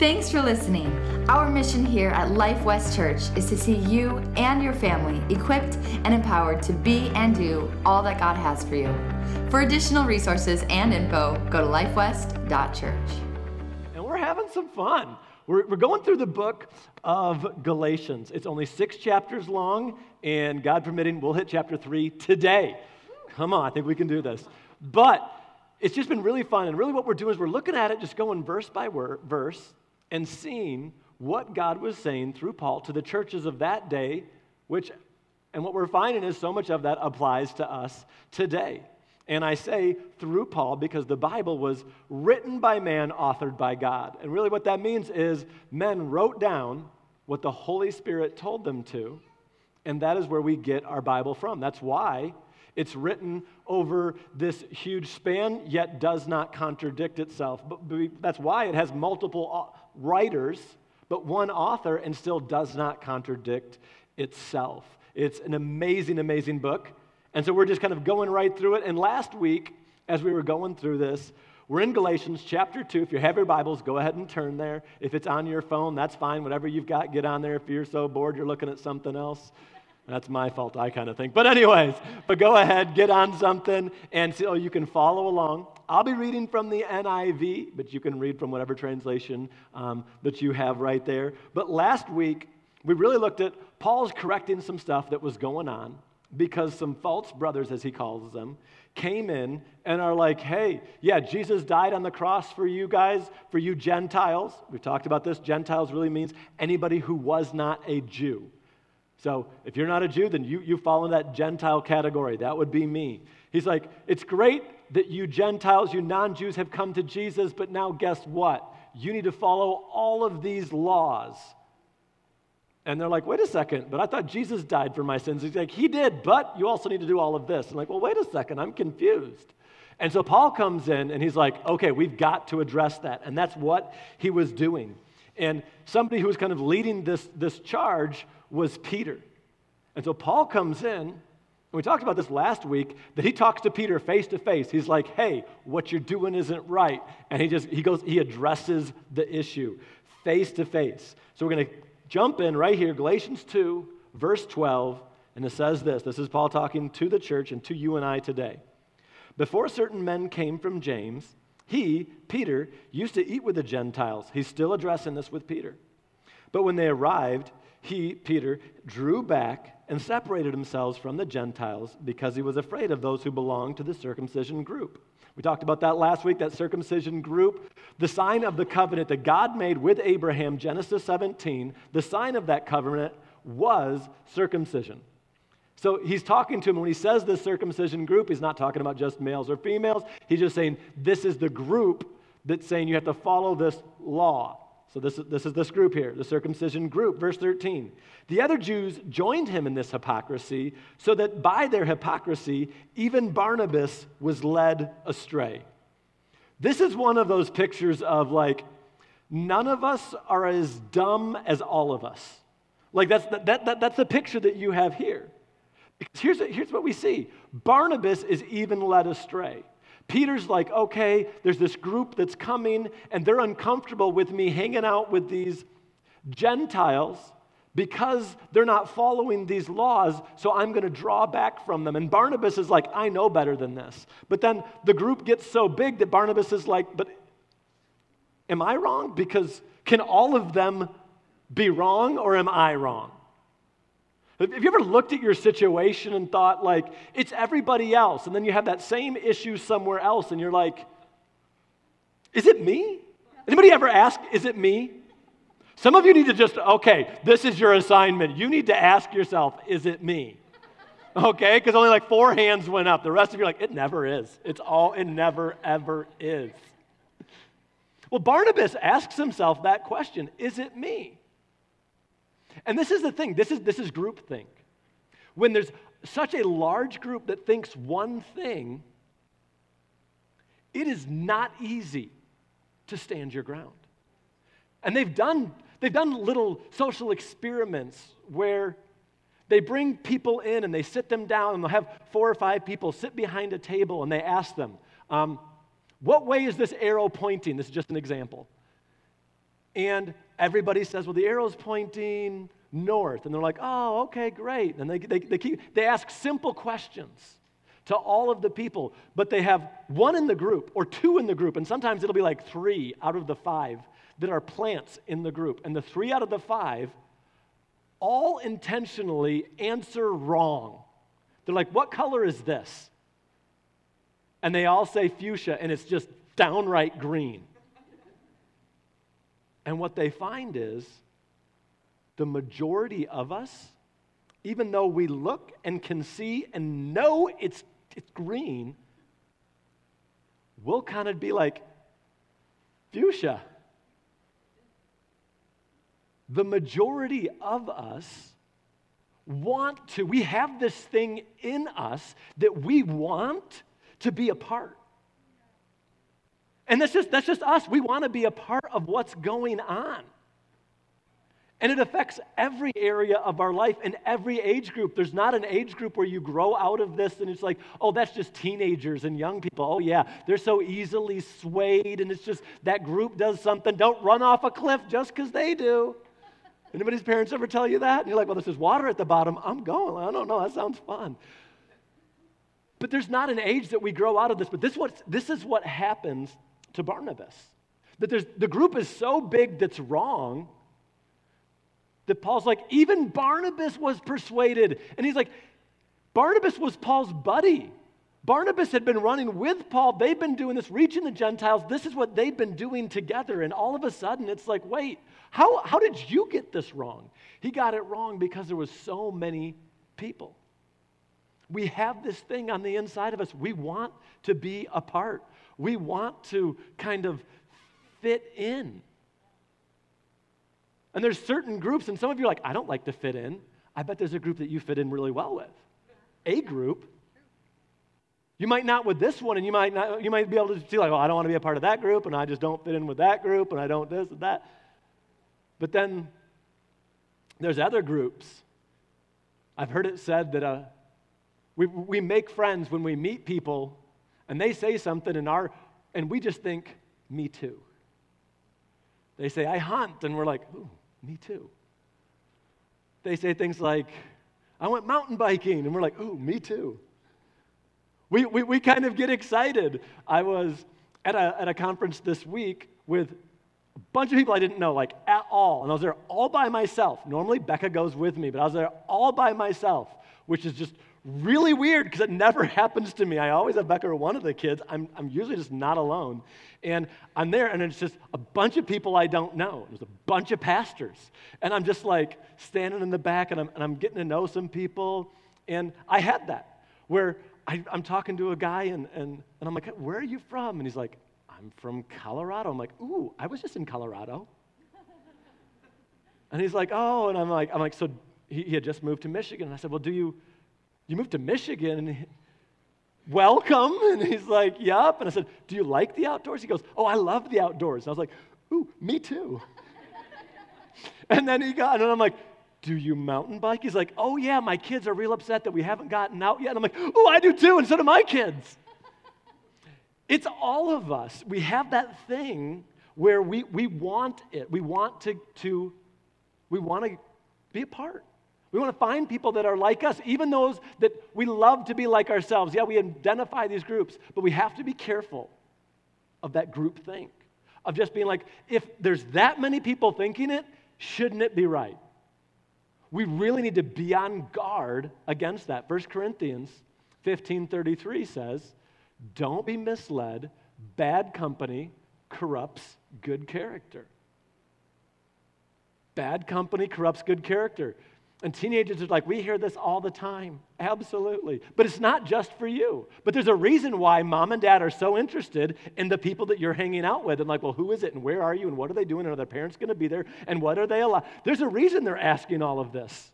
Thanks for listening. Our mission here at Life West Church is to see you and your family equipped and empowered to be and do all that God has for you. For additional resources and info, go to lifewest.church. And we're having some fun. We're, we're going through the book of Galatians. It's only six chapters long, and God permitting, we'll hit chapter three today. Come on, I think we can do this. But it's just been really fun. And really, what we're doing is we're looking at it, just going verse by verse, and seeing what God was saying through Paul to the churches of that day, which, and what we're finding is so much of that applies to us today. And I say through Paul because the Bible was written by man, authored by God. And really, what that means is men wrote down what the Holy Spirit told them to, and that is where we get our Bible from. That's why it's written over this huge span, yet does not contradict itself. But that's why it has multiple writers, but one author, and still does not contradict itself. It's an amazing, amazing book. And so we're just kind of going right through it. And last week, as we were going through this, we're in Galatians chapter 2. If you have your Bibles, go ahead and turn there. If it's on your phone, that's fine. Whatever you've got, get on there. If you're so bored you're looking at something else, that's my fault, I kind of think. But, anyways, but go ahead, get on something, and so you can follow along. I'll be reading from the NIV, but you can read from whatever translation um, that you have right there. But last week, we really looked at Paul's correcting some stuff that was going on because some false brothers, as he calls them, came in and are like, hey, yeah, Jesus died on the cross for you guys, for you Gentiles. We've talked about this. Gentiles really means anybody who was not a Jew. So if you're not a Jew, then you, you fall in that Gentile category. That would be me. He's like, it's great that you Gentiles, you non Jews have come to Jesus, but now guess what? You need to follow all of these laws. And they're like, wait a second, but I thought Jesus died for my sins. He's like, he did, but you also need to do all of this. I'm like, well, wait a second, I'm confused. And so Paul comes in and he's like, okay, we've got to address that. And that's what he was doing. And somebody who was kind of leading this, this charge was Peter. And so Paul comes in, and we talked about this last week, that he talks to Peter face to face. He's like, hey, what you're doing isn't right. And he just, he goes, he addresses the issue face to face. So we're going to jump in right here, Galatians 2, verse 12, and it says this. This is Paul talking to the church and to you and I today. Before certain men came from James, he, Peter, used to eat with the Gentiles. He's still addressing this with Peter. But when they arrived, he, Peter, drew back and separated himself from the Gentiles because he was afraid of those who belonged to the circumcision group. We talked about that last week, that circumcision group. The sign of the covenant that God made with Abraham, Genesis 17, the sign of that covenant was circumcision. So he's talking to him when he says the circumcision group, he's not talking about just males or females. He's just saying this is the group that's saying you have to follow this law. So this, this is this group here, the circumcision group. Verse 13. The other Jews joined him in this hypocrisy, so that by their hypocrisy, even Barnabas was led astray. This is one of those pictures of like, none of us are as dumb as all of us. Like, that's, that, that, that's the picture that you have here. Because here's, here's what we see Barnabas is even led astray. Peter's like, okay, there's this group that's coming, and they're uncomfortable with me hanging out with these Gentiles because they're not following these laws, so I'm going to draw back from them. And Barnabas is like, I know better than this. But then the group gets so big that Barnabas is like, but am I wrong? Because can all of them be wrong, or am I wrong? Have you ever looked at your situation and thought, like, it's everybody else, and then you have that same issue somewhere else, and you're like, is it me? Anybody ever ask, is it me? Some of you need to just, okay, this is your assignment. You need to ask yourself, is it me? Okay, because only like four hands went up. The rest of you are like, it never is. It's all, it never, ever is. Well, Barnabas asks himself that question Is it me? And this is the thing this is, this is groupthink. When there's such a large group that thinks one thing, it is not easy to stand your ground. And they've done, they've done little social experiments where they bring people in and they sit them down and they'll have four or five people sit behind a table and they ask them, um, What way is this arrow pointing? This is just an example. And everybody says, well, the arrow's pointing north. And they're like, oh, okay, great. And they, they, they, keep, they ask simple questions to all of the people, but they have one in the group or two in the group, and sometimes it'll be like three out of the five that are plants in the group. And the three out of the five all intentionally answer wrong. They're like, What color is this? And they all say fuchsia, and it's just downright green. And what they find is the majority of us, even though we look and can see and know it's, it's green, will kind of be like, fuchsia. The majority of us want to, we have this thing in us that we want to be a part. And that's just, that's just us. We want to be a part of what's going on. And it affects every area of our life and every age group. There's not an age group where you grow out of this and it's like, oh, that's just teenagers and young people. Oh, yeah, they're so easily swayed and it's just that group does something. Don't run off a cliff just because they do. Anybody's parents ever tell you that? And you're like, well, this is water at the bottom. I'm going. I don't know. That sounds fun. But there's not an age that we grow out of this. But this, what, this is what happens to Barnabas. That there's, the group is so big that's wrong that Paul's like, even Barnabas was persuaded. And he's like, Barnabas was Paul's buddy. Barnabas had been running with Paul. They've been doing this, reaching the Gentiles. This is what they've been doing together. And all of a sudden, it's like, wait, how, how did you get this wrong? He got it wrong because there was so many people. We have this thing on the inside of us. We want to be a part. We want to kind of fit in. And there's certain groups, and some of you are like, I don't like to fit in. I bet there's a group that you fit in really well with. A group you might not with this one, and you might not, you might be able to see like, oh, I don't want to be a part of that group, and I just don't fit in with that group, and I don't this and that. But then there's other groups. I've heard it said that uh, we, we make friends when we meet people, and they say something, and, our, and we just think, me too. They say, I hunt, and we're like, ooh, me too. They say things like, I went mountain biking, and we're like, ooh, me too. We, we, we kind of get excited. I was at a, at a conference this week with a bunch of people I didn't know, like at all. And I was there all by myself. Normally, Becca goes with me, but I was there all by myself, which is just really weird because it never happens to me. I always have Becca or one of the kids. I'm, I'm usually just not alone. And I'm there, and it's just a bunch of people I don't know. There's a bunch of pastors. And I'm just like standing in the back, and I'm, and I'm getting to know some people. And I had that where I, am talking to a guy and, and, and I'm like, where are you from? And he's like, I'm from Colorado. I'm like, ooh, I was just in Colorado. and he's like, oh, and I'm like, I'm like, so he, he, had just moved to Michigan. And I said, well, do you, you moved to Michigan? And he, welcome. And he's like, yup. And I said, do you like the outdoors? He goes, oh, I love the outdoors. And I was like, ooh, me too. and then he got, and I'm like, do you mountain bike? He's like, Oh, yeah, my kids are real upset that we haven't gotten out yet. And I'm like, Oh, I do too, and so do my kids. it's all of us. We have that thing where we, we want it. We want to, to we want to be a part. We want to find people that are like us, even those that we love to be like ourselves. Yeah, we identify these groups, but we have to be careful of that group think, of just being like, if there's that many people thinking it, shouldn't it be right? we really need to be on guard against that. 1 Corinthians 15:33 says, "Don't be misled. Bad company corrupts good character." Bad company corrupts good character. And teenagers are like, we hear this all the time. Absolutely. But it's not just for you. But there's a reason why mom and dad are so interested in the people that you're hanging out with. And like, well, who is it? And where are you? And what are they doing? And are their parents going to be there? And what are they allowed? There's a reason they're asking all of this.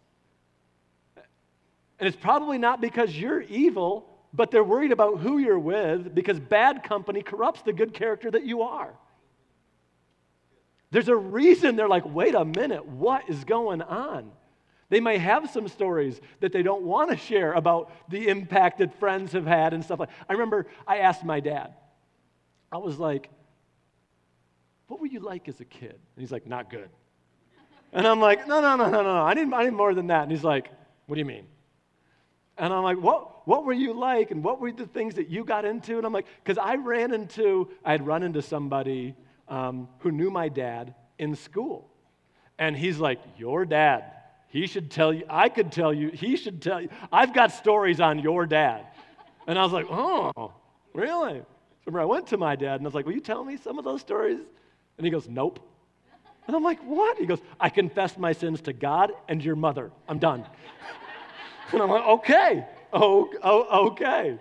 And it's probably not because you're evil, but they're worried about who you're with because bad company corrupts the good character that you are. There's a reason they're like, wait a minute, what is going on? They may have some stories that they don't want to share about the impact that friends have had and stuff like I remember I asked my dad, I was like, What were you like as a kid? And he's like, Not good. And I'm like, No, no, no, no, no. I need, I need more than that. And he's like, What do you mean? And I'm like, what, what were you like? And what were the things that you got into? And I'm like, because I ran into, I had run into somebody um, who knew my dad in school. And he's like, Your dad. He should tell you, I could tell you, he should tell you. I've got stories on your dad. And I was like, Oh, really? So I went to my dad and I was like, Will you tell me some of those stories? And he goes, Nope. And I'm like, What? He goes, I confessed my sins to God and your mother. I'm done. and I'm like, Okay, oh, oh, okay.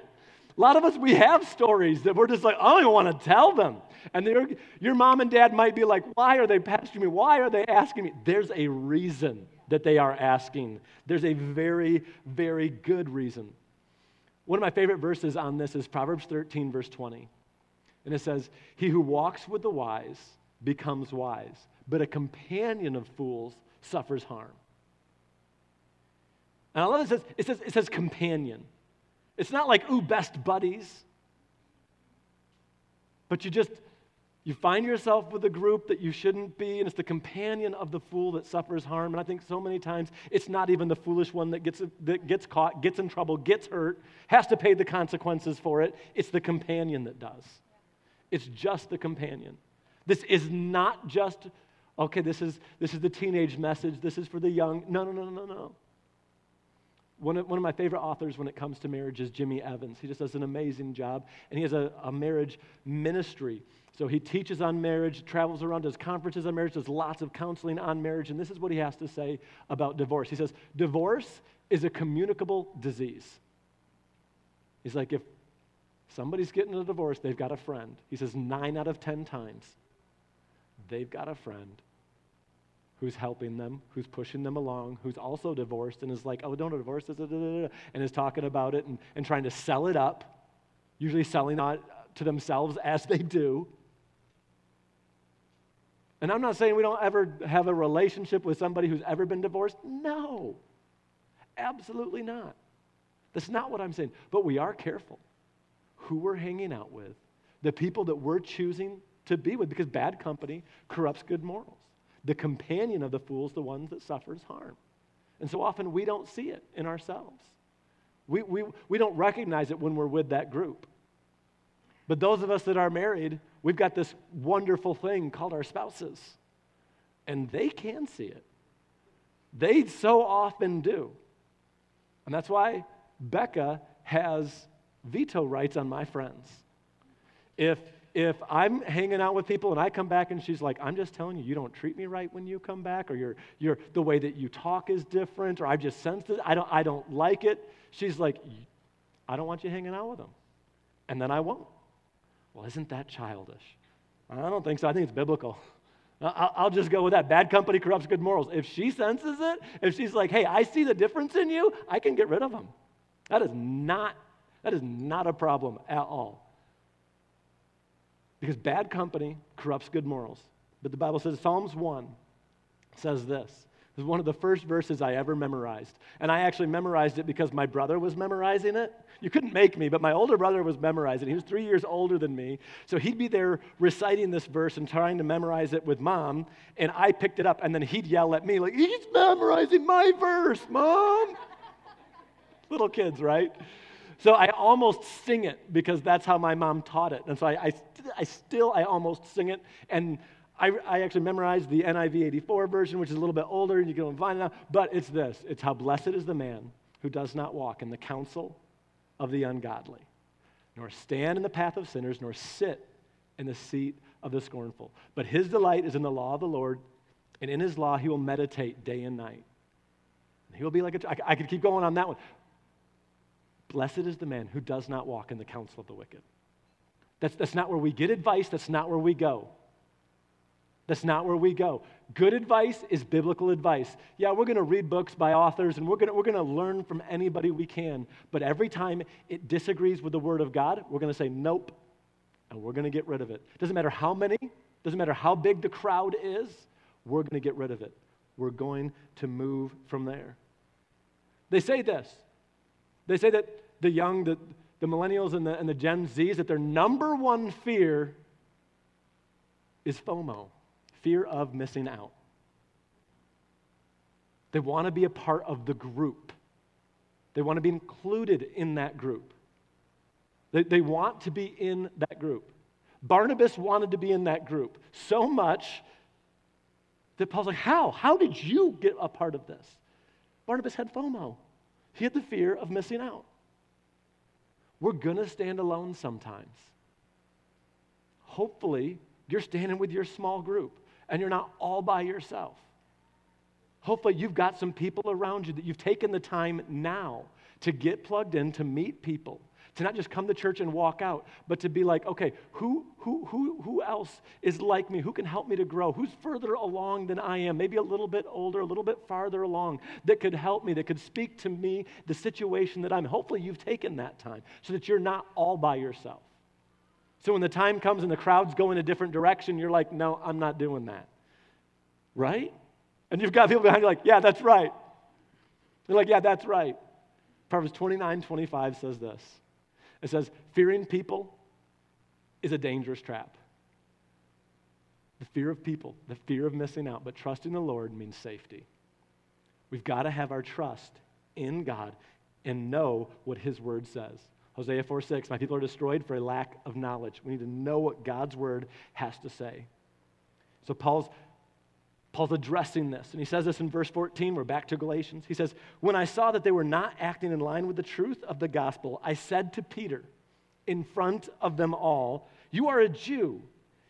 A lot of us, we have stories that we're just like, I don't even want to tell them. And your mom and dad might be like, Why are they pastoring me? Why are they asking me? There's a reason that they are asking. There's a very, very good reason. One of my favorite verses on this is Proverbs 13, verse 20. And it says, He who walks with the wise becomes wise, but a companion of fools suffers harm. And I love it, it says, it says, it says companion. It's not like, ooh, best buddies. But you just, you find yourself with a group that you shouldn't be, and it's the companion of the fool that suffers harm. And I think so many times it's not even the foolish one that gets, that gets caught, gets in trouble, gets hurt, has to pay the consequences for it. It's the companion that does. It's just the companion. This is not just, okay, this is, this is the teenage message, this is for the young. No, no, no, no, no. One of, one of my favorite authors when it comes to marriage is Jimmy Evans. He just does an amazing job, and he has a, a marriage ministry. So he teaches on marriage, travels around, does conferences on marriage, does lots of counseling on marriage, and this is what he has to say about divorce. He says, Divorce is a communicable disease. He's like, if somebody's getting a divorce, they've got a friend. He says, nine out of 10 times, they've got a friend who's helping them, who's pushing them along, who's also divorced and is like, oh, don't divorce and is talking about it and, and trying to sell it up, usually selling it to themselves as they do. And I'm not saying we don't ever have a relationship with somebody who's ever been divorced. No, absolutely not. That's not what I'm saying. But we are careful who we're hanging out with, the people that we're choosing to be with, because bad company corrupts good morals. The companion of the fool is the one that suffers harm. And so often we don't see it in ourselves. We, we, we don't recognize it when we're with that group. But those of us that are married, we've got this wonderful thing called our spouses, and they can see it. They so often do. And that's why Becca has veto rights on my friends. If if I'm hanging out with people and I come back and she's like, I'm just telling you, you don't treat me right when you come back, or you're, you're, the way that you talk is different, or I've just sensed it, I don't, I don't like it. She's like, I don't want you hanging out with them. And then I won't. Well, isn't that childish? I don't think so. I think it's biblical. I'll just go with that. Bad company corrupts good morals. If she senses it, if she's like, hey, I see the difference in you, I can get rid of them. That is not, that is not a problem at all. Because bad company corrupts good morals. But the Bible says, Psalms 1 says this. This is one of the first verses I ever memorized. And I actually memorized it because my brother was memorizing it. You couldn't make me, but my older brother was memorizing it. He was three years older than me. So he'd be there reciting this verse and trying to memorize it with mom. And I picked it up, and then he'd yell at me, like, He's memorizing my verse, mom. Little kids, right? So I almost sing it because that's how my mom taught it. And so I, I, I still, I almost sing it. And I, I, actually memorized the NIV 84 version, which is a little bit older, and you can find it now. But it's this it's how blessed is the man who does not walk in the counsel of the ungodly, nor stand in the path of sinners, nor sit in the seat of the scornful. But his delight is in the law of the Lord, and in his law he will meditate day and night. He will be like a, I, I could keep going on that one. Blessed is the man who does not walk in the counsel of the wicked. That's, that's not where we get advice, that's not where we go. That's not where we go. Good advice is biblical advice. Yeah, we're going to read books by authors and we're going we're to learn from anybody we can. But every time it disagrees with the Word of God, we're going to say nope and we're going to get rid of it. Doesn't matter how many, doesn't matter how big the crowd is, we're going to get rid of it. We're going to move from there. They say this they say that the young, the, the millennials and the, and the Gen Zs, that their number one fear is FOMO, fear of missing out. They want to be a part of the group, they want to be included in that group. They, they want to be in that group. Barnabas wanted to be in that group so much that Paul's like, How? How did you get a part of this? Barnabas had FOMO, he had the fear of missing out. We're going to stand alone sometimes. Hopefully, you're standing with your small group and you're not all by yourself. Hopefully, you've got some people around you that you've taken the time now to get plugged in, to meet people, to not just come to church and walk out, but to be like, okay, who, who, who, who else is like me? Who can help me to grow? Who's further along than I am? Maybe a little bit older, a little bit farther along, that could help me, that could speak to me, the situation that I'm. Hopefully, you've taken that time so that you're not all by yourself. So when the time comes and the crowd's go in a different direction, you're like, no, I'm not doing that. Right? And you've got people behind you like, yeah, that's right. They're like, yeah, that's right. Proverbs 29 25 says this it says, fearing people is a dangerous trap. The fear of people, the fear of missing out, but trusting the Lord means safety. We've got to have our trust in God and know what His word says. Hosea 4 6, my people are destroyed for a lack of knowledge. We need to know what God's word has to say. So Paul's Paul's addressing this, and he says this in verse 14. We're back to Galatians. He says, When I saw that they were not acting in line with the truth of the gospel, I said to Peter, in front of them all, You are a Jew,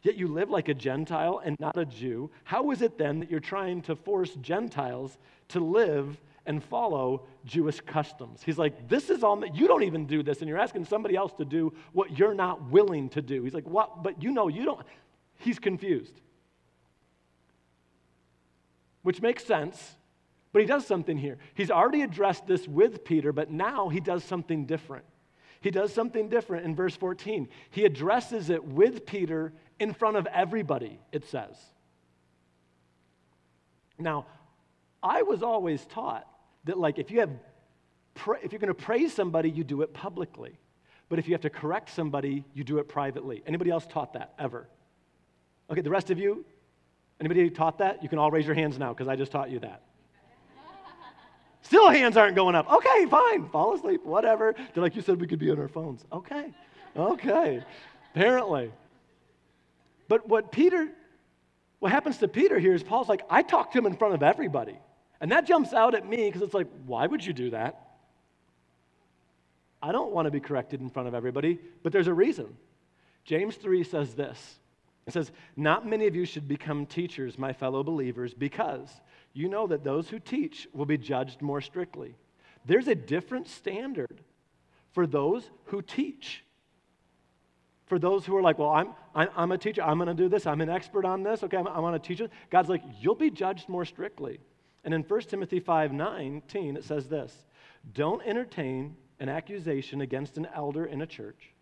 yet you live like a Gentile and not a Jew. How is it then that you're trying to force Gentiles to live and follow Jewish customs? He's like, This is all, you don't even do this, and you're asking somebody else to do what you're not willing to do. He's like, What? But you know, you don't. He's confused which makes sense, but he does something here. He's already addressed this with Peter, but now he does something different. He does something different in verse 14. He addresses it with Peter in front of everybody, it says. Now, I was always taught that, like, if you have, if you're going to praise somebody, you do it publicly. But if you have to correct somebody, you do it privately. Anybody else taught that ever? Okay, the rest of you, Anybody taught that? You can all raise your hands now because I just taught you that. Still, hands aren't going up. Okay, fine. Fall asleep, whatever. They're like, you said we could be on our phones. Okay, okay. Apparently. But what Peter, what happens to Peter here is Paul's like, I talked to him in front of everybody. And that jumps out at me because it's like, why would you do that? I don't want to be corrected in front of everybody, but there's a reason. James 3 says this it says, Not many of you should become teachers, my fellow believers, because you know that those who teach will be judged more strictly. There's a different standard for those who teach. For those who are like, well, I'm, I'm, I'm a teacher, I'm going to do this, I'm an expert on this, okay, I'm, I want to teach it. God's like, you'll be judged more strictly. And in 1 Timothy 5 19, it says this Don't entertain an accusation against an elder in a church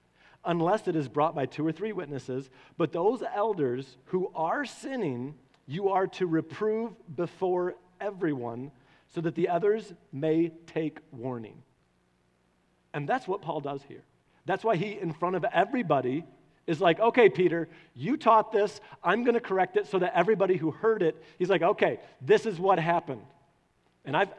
unless it is brought by two or three witnesses. But those elders who are sinning, you are to reprove before everyone so that the others may take warning. And that's what Paul does here. That's why he, in front of everybody, is like, okay, Peter, you taught this. I'm going to correct it so that everybody who heard it, he's like, okay, this is what happened. And I've,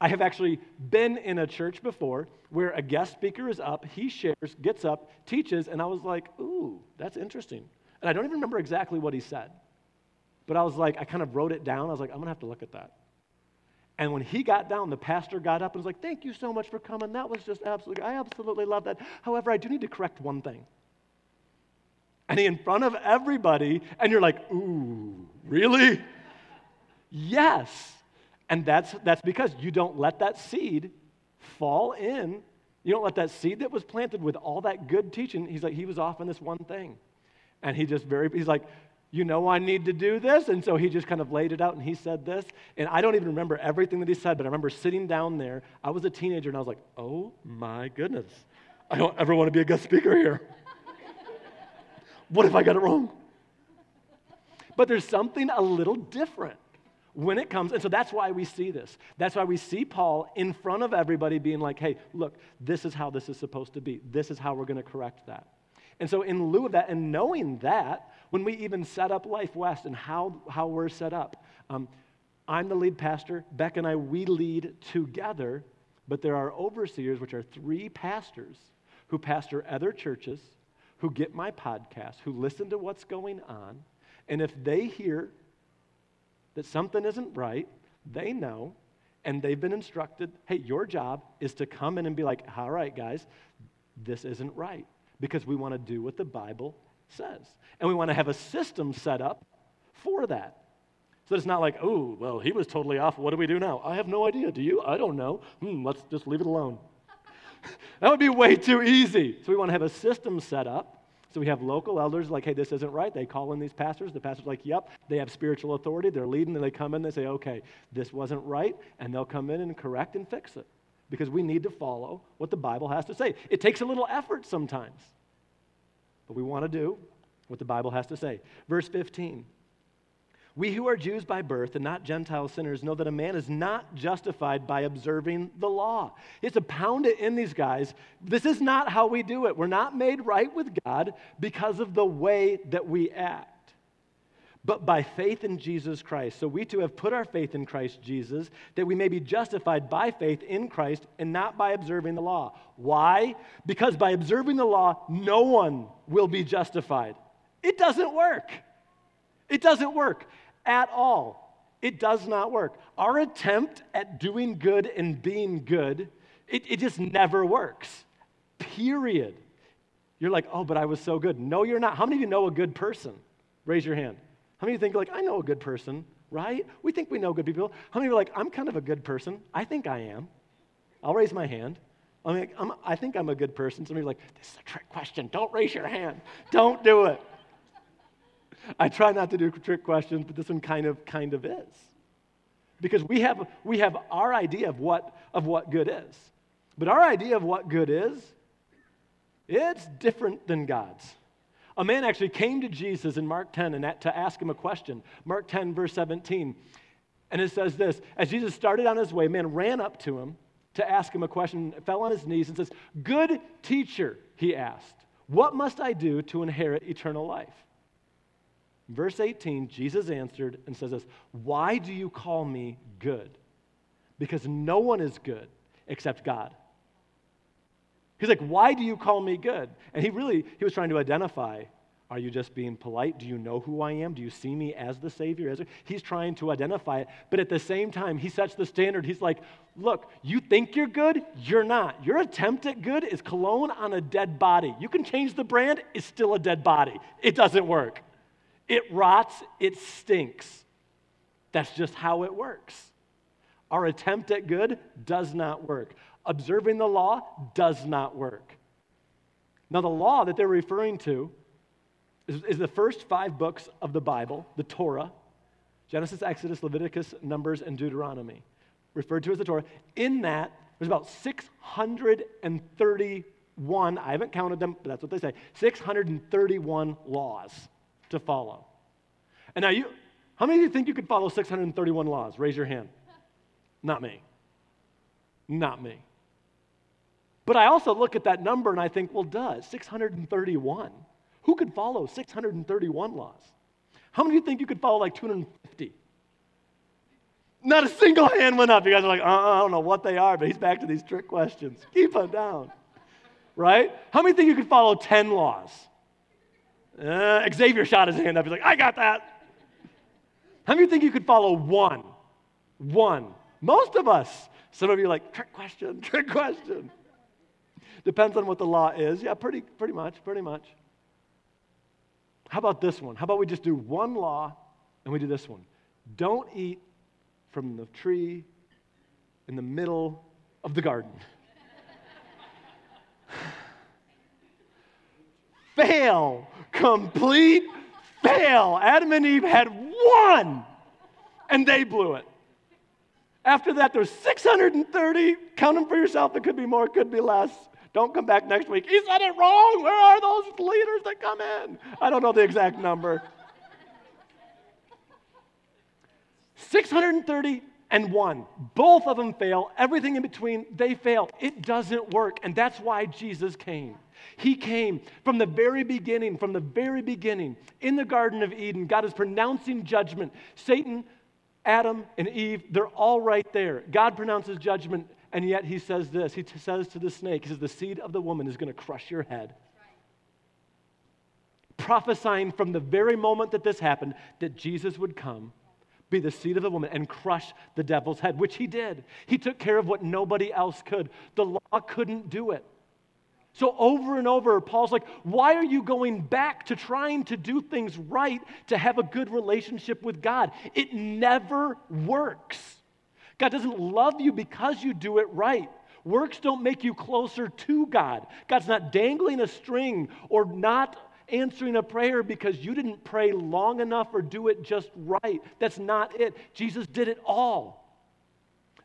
I have actually been in a church before where a guest speaker is up, he shares, gets up, teaches, and I was like, ooh, that's interesting. And I don't even remember exactly what he said. But I was like, I kind of wrote it down. I was like, I'm going to have to look at that. And when he got down, the pastor got up and was like, Thank you so much for coming. That was just absolutely, I absolutely love that. However, I do need to correct one thing. And he in front of everybody, and you're like, Ooh, really? yes. And that's, that's because you don't let that seed fall in. You don't let that seed that was planted with all that good teaching, he's like, he was off on this one thing. And he just very, he's like, you know I need to do this. And so he just kind of laid it out and he said this. And I don't even remember everything that he said, but I remember sitting down there. I was a teenager and I was like, oh my goodness. I don't ever want to be a guest speaker here. what if I got it wrong? But there's something a little different when it comes, and so that's why we see this. That's why we see Paul in front of everybody being like, hey, look, this is how this is supposed to be. This is how we're going to correct that. And so, in lieu of that, and knowing that, when we even set up Life West and how, how we're set up, um, I'm the lead pastor. Beck and I, we lead together, but there are overseers, which are three pastors who pastor other churches, who get my podcast, who listen to what's going on. And if they hear that something isn't right, they know, and they've been instructed hey, your job is to come in and be like, all right, guys, this isn't right, because we want to do what the Bible says. And we want to have a system set up for that. So it's not like, oh, well, he was totally off. What do we do now? I have no idea. Do you? I don't know. Hmm, let's just leave it alone. that would be way too easy. So we want to have a system set up so we have local elders like, hey, this isn't right. They call in these pastors. The pastor's like, yep, they have spiritual authority. They're leading, and they come in, and they say, okay, this wasn't right, and they'll come in and correct and fix it because we need to follow what the Bible has to say. It takes a little effort sometimes, but we want to do what the Bible has to say. Verse 15 we who are Jews by birth and not Gentile sinners know that a man is not justified by observing the law. It's to pound it in these guys. This is not how we do it. We're not made right with God because of the way that we act, but by faith in Jesus Christ. So we too have put our faith in Christ Jesus that we may be justified by faith in Christ and not by observing the law. Why? Because by observing the law, no one will be justified. It doesn't work. It doesn't work at all. It does not work. Our attempt at doing good and being good, it, it just never works. Period. You're like, oh, but I was so good. No, you're not. How many of you know a good person? Raise your hand. How many of you think, like, I know a good person, right? We think we know good people. How many of you are like, I'm kind of a good person? I think I am. I'll raise my hand. I mean, I'm, I think I'm a good person. Some of you are like, this is a trick question. Don't raise your hand. Don't do it. I try not to do trick questions, but this one kind of kind of is. Because we have, we have our idea of what, of what good is. But our idea of what good is, it's different than God's. A man actually came to Jesus in Mark 10 and to ask him a question. Mark 10, verse 17. And it says this As Jesus started on his way, a man ran up to him to ask him a question, fell on his knees, and says, Good teacher, he asked, what must I do to inherit eternal life? Verse 18, Jesus answered and says this Why do you call me good? Because no one is good except God. He's like, Why do you call me good? And he really, he was trying to identify are you just being polite? Do you know who I am? Do you see me as the Savior? He's trying to identify it. But at the same time, he sets the standard. He's like, look, you think you're good? You're not. Your attempt at good is cologne on a dead body. You can change the brand, it's still a dead body. It doesn't work. It rots, it stinks. That's just how it works. Our attempt at good does not work. Observing the law does not work. Now, the law that they're referring to is, is, the first five books of the Bible, the Torah Genesis, Exodus, Leviticus, Numbers, and Deuteronomy, referred to as the Torah. In that, there's about 631, I haven't counted them, but that's what they say 631 laws to follow. And now, you, how many of you think you could follow 631 laws? Raise your hand. Not me. Not me. But I also look at that number and I think, well, does 631? Who could follow 631 laws? How many of you think you could follow like 250? Not a single hand went up. You guys are like, uh, I don't know what they are, but he's back to these trick questions. Keep them down. Right? How many think you could follow 10 laws? Uh, Xavier shot his hand up. He's like, I got that. How many think you could follow one? One. Most of us. Some of you are like, trick question, trick question. Depends on what the law is. Yeah, pretty, pretty much, pretty much. How about this one? How about we just do one law and we do this one? Don't eat from the tree in the middle of the garden. fail, complete fail. Adam and Eve had one, and they blew it. After that, there's 630. Count them for yourself. It could be more, it could be less. Don't come back next week. He said it wrong. Where are those leaders that come in? I don't know the exact number. 630 and one. Both of them fail. Everything in between, they fail. It doesn't work. And that's why Jesus came. He came from the very beginning, from the very beginning. In the Garden of Eden, God is pronouncing judgment. Satan, Adam, and Eve, they're all right there. God pronounces judgment, and yet he says this He t- says to the snake, He says, The seed of the woman is going to crush your head. Prophesying from the very moment that this happened that Jesus would come be the seed of the woman and crush the devil's head, which he did. He took care of what nobody else could. The law couldn't do it. So, over and over, Paul's like, why are you going back to trying to do things right to have a good relationship with God? It never works. God doesn't love you because you do it right. Works don't make you closer to God. God's not dangling a string or not answering a prayer because you didn't pray long enough or do it just right. That's not it. Jesus did it all.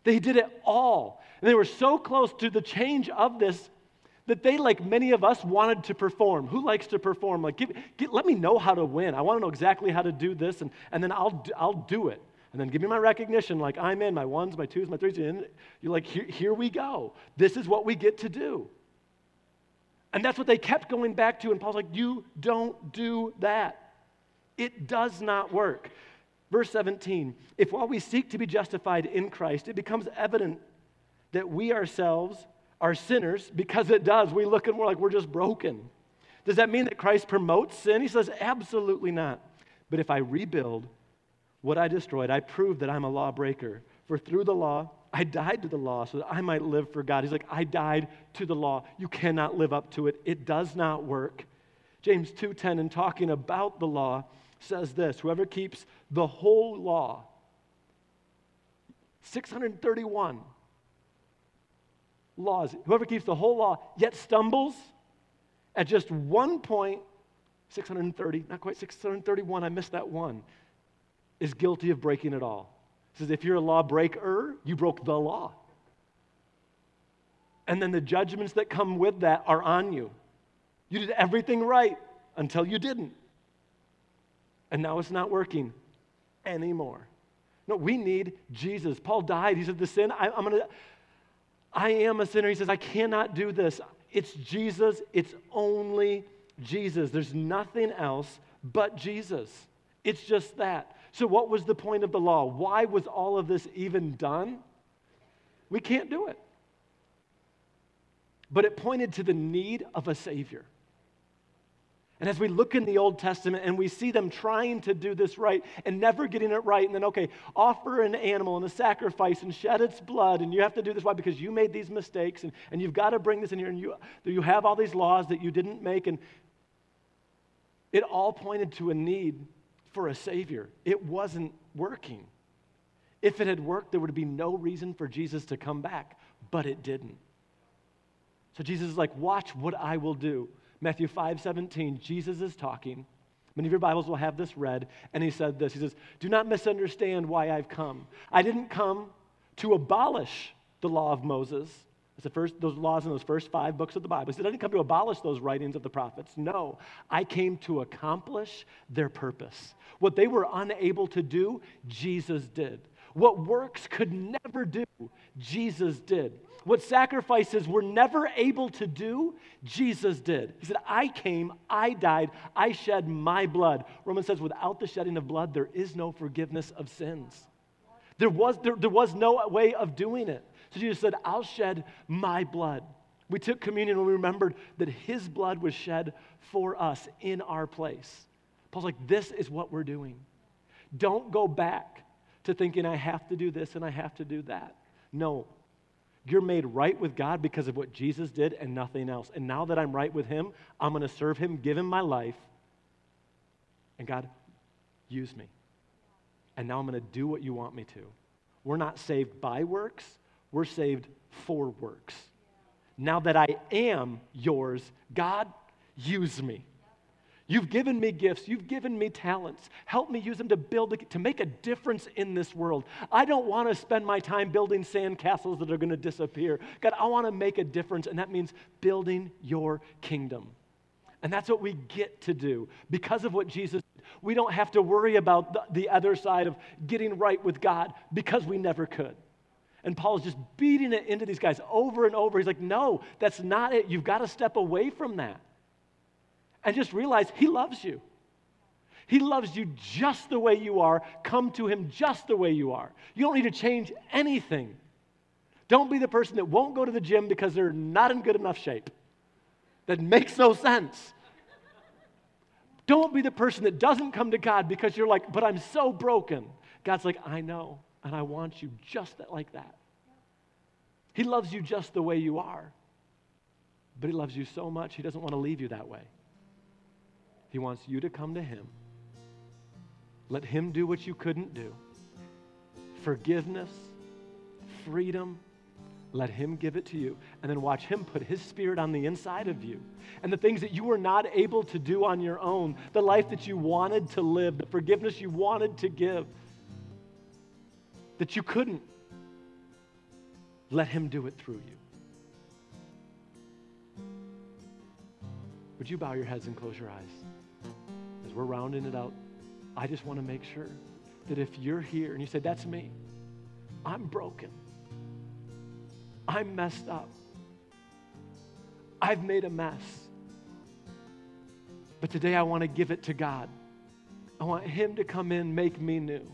They did it all. And they were so close to the change of this that they, like many of us, wanted to perform. Who likes to perform? Like, give, give, let me know how to win. I want to know exactly how to do this, and, and then I'll, I'll do it. And then give me my recognition, like I'm in, my ones, my twos, my threes. And you're like, here, here we go. This is what we get to do. And that's what they kept going back to. And Paul's like, You don't do that. It does not work. Verse 17 If while we seek to be justified in Christ, it becomes evident that we ourselves are sinners, because it does, we look and we're like, we're just broken. Does that mean that Christ promotes sin? He says, Absolutely not. But if I rebuild what I destroyed, I prove that I'm a lawbreaker. For through the law, I died to the law so that I might live for God. He's like, I died to the law. You cannot live up to it. It does not work. James 2:10 in talking about the law says this, whoever keeps the whole law 631 laws, whoever keeps the whole law yet stumbles at just one point 630, not quite 631, I missed that one, is guilty of breaking it all says, if you're a lawbreaker, you broke the law. And then the judgments that come with that are on you. You did everything right until you didn't. And now it's not working anymore. No, we need Jesus. Paul died. He said, The sin, I, am gonna, I am a sinner. He says, I cannot do this. It's Jesus. It's only Jesus. There's nothing else but Jesus. It's just that. So, what was the point of the law? Why was all of this even done? We can't do it. But it pointed to the need of a Savior. And as we look in the Old Testament and we see them trying to do this right and never getting it right, and then, okay, offer an animal and a sacrifice and shed its blood, and you have to do this. Why? Because you made these mistakes, and, and you've got to bring this in here, and you, you have all these laws that you didn't make, and it all pointed to a need for a Savior. It wasn't working. If it had worked, there would be no reason for Jesus to come back, but it didn't. So Jesus is like, watch what I will do. Matthew 5 17, Jesus is talking. Many of your Bibles will have this read, and he said this He says, Do not misunderstand why I've come. I didn't come to abolish the law of Moses the first, those laws in those first five books of the Bible. He said, I didn't come to abolish those writings of the prophets. No, I came to accomplish their purpose. What they were unable to do, Jesus did. What works could never do, Jesus did. What sacrifices were never able to do, Jesus did. He said, I came, I died, I shed my blood. Romans says, without the shedding of blood, there is no forgiveness of sins. There was, there, there was no way of doing it. So Jesus said, I'll shed my blood. We took communion and we remembered that his blood was shed for us in our place. Paul's like, this is what we're doing. Don't go back to thinking I have to do this and I have to do that. No. You're made right with God because of what Jesus did and nothing else. And now that I'm right with him, I'm going to serve him, give him my life. And God, use me. And now I'm going to do what you want me to. We're not saved by works, we're saved for works. Now that I am yours, God, use me. You've given me gifts. You've given me talents. Help me use them to build, to make a difference in this world. I don't want to spend my time building sand castles that are going to disappear. God, I want to make a difference, and that means building your kingdom. And that's what we get to do because of what Jesus did. We don't have to worry about the, the other side of getting right with God because we never could. And Paul's just beating it into these guys over and over. He's like, no, that's not it. You've got to step away from that. And just realize he loves you. He loves you just the way you are. Come to him just the way you are. You don't need to change anything. Don't be the person that won't go to the gym because they're not in good enough shape. That makes no sense. Don't be the person that doesn't come to God because you're like, but I'm so broken. God's like, I know, and I want you just like that. He loves you just the way you are, but He loves you so much, He doesn't want to leave you that way. He wants you to come to Him. Let Him do what you couldn't do forgiveness, freedom, let Him give it to you. And then watch Him put His Spirit on the inside of you. And the things that you were not able to do on your own, the life that you wanted to live, the forgiveness you wanted to give, that you couldn't, let Him do it through you. Would you bow your heads and close your eyes? As we're rounding it out, I just want to make sure that if you're here and you say, That's me, I'm broken. I'm messed up. I've made a mess. But today I want to give it to God. I want Him to come in, make me new.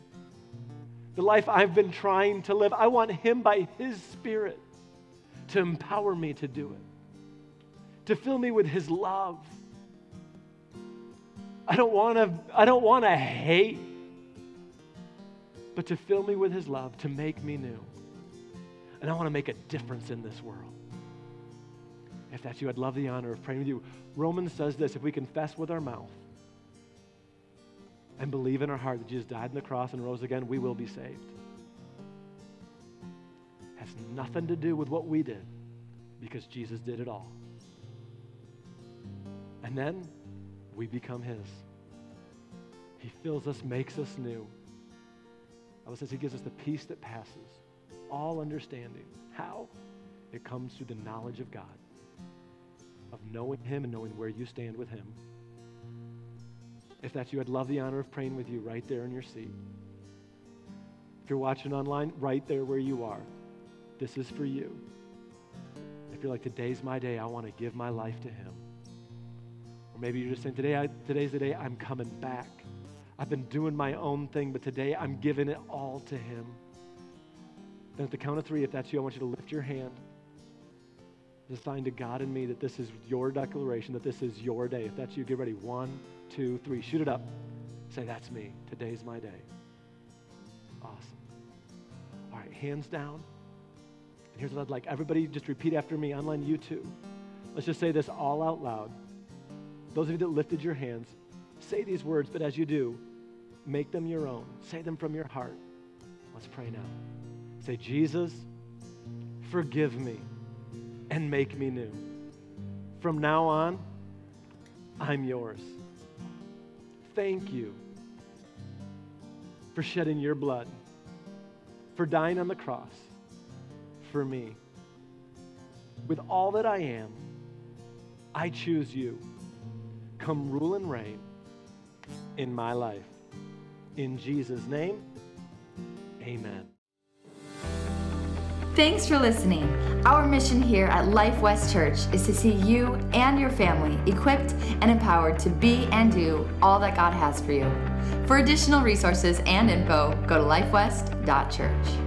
The life I've been trying to live, I want Him by His Spirit to empower me to do it, to fill me with His love. I don't want to, I don't want to hate, but to fill me with His love, to make me new and I want to make a difference in this world. If that's you, I'd love the honor of praying with you. Romans says this if we confess with our mouth and believe in our heart that Jesus died on the cross and rose again, we will be saved. Has nothing to do with what we did because Jesus did it all. And then we become His. He fills us, makes us new. Bible says He gives us the peace that passes all understanding. How? It comes through the knowledge of God, of knowing Him and knowing where you stand with Him. If that's you, I'd love the honor of praying with you right there in your seat. If you're watching online, right there where you are, this is for you. If you're like, today's my day, I want to give my life to Him. Or maybe you're just saying, today, I, today's the day I'm coming back. I've been doing my own thing, but today I'm giving it all to Him. Then at the count of three, if that's you, I want you to lift your hand. It's sign to God and me that this is your declaration, that this is your day. If that's you, get ready. One, two, three. Shoot it up. Say, that's me. Today's my day. Awesome. All right, hands down. Here's what I'd like. Everybody just repeat after me online, you too. Let's just say this all out loud. Those of you that lifted your hands, say these words, but as you do, make them your own. Say them from your heart. Let's pray now. Say, Jesus, forgive me and make me new. From now on, I'm yours. Thank you for shedding your blood, for dying on the cross for me. With all that I am, I choose you. Come rule and reign in my life. In Jesus' name, amen. Thanks for listening. Our mission here at Life West Church is to see you and your family equipped and empowered to be and do all that God has for you. For additional resources and info, go to lifewest.church.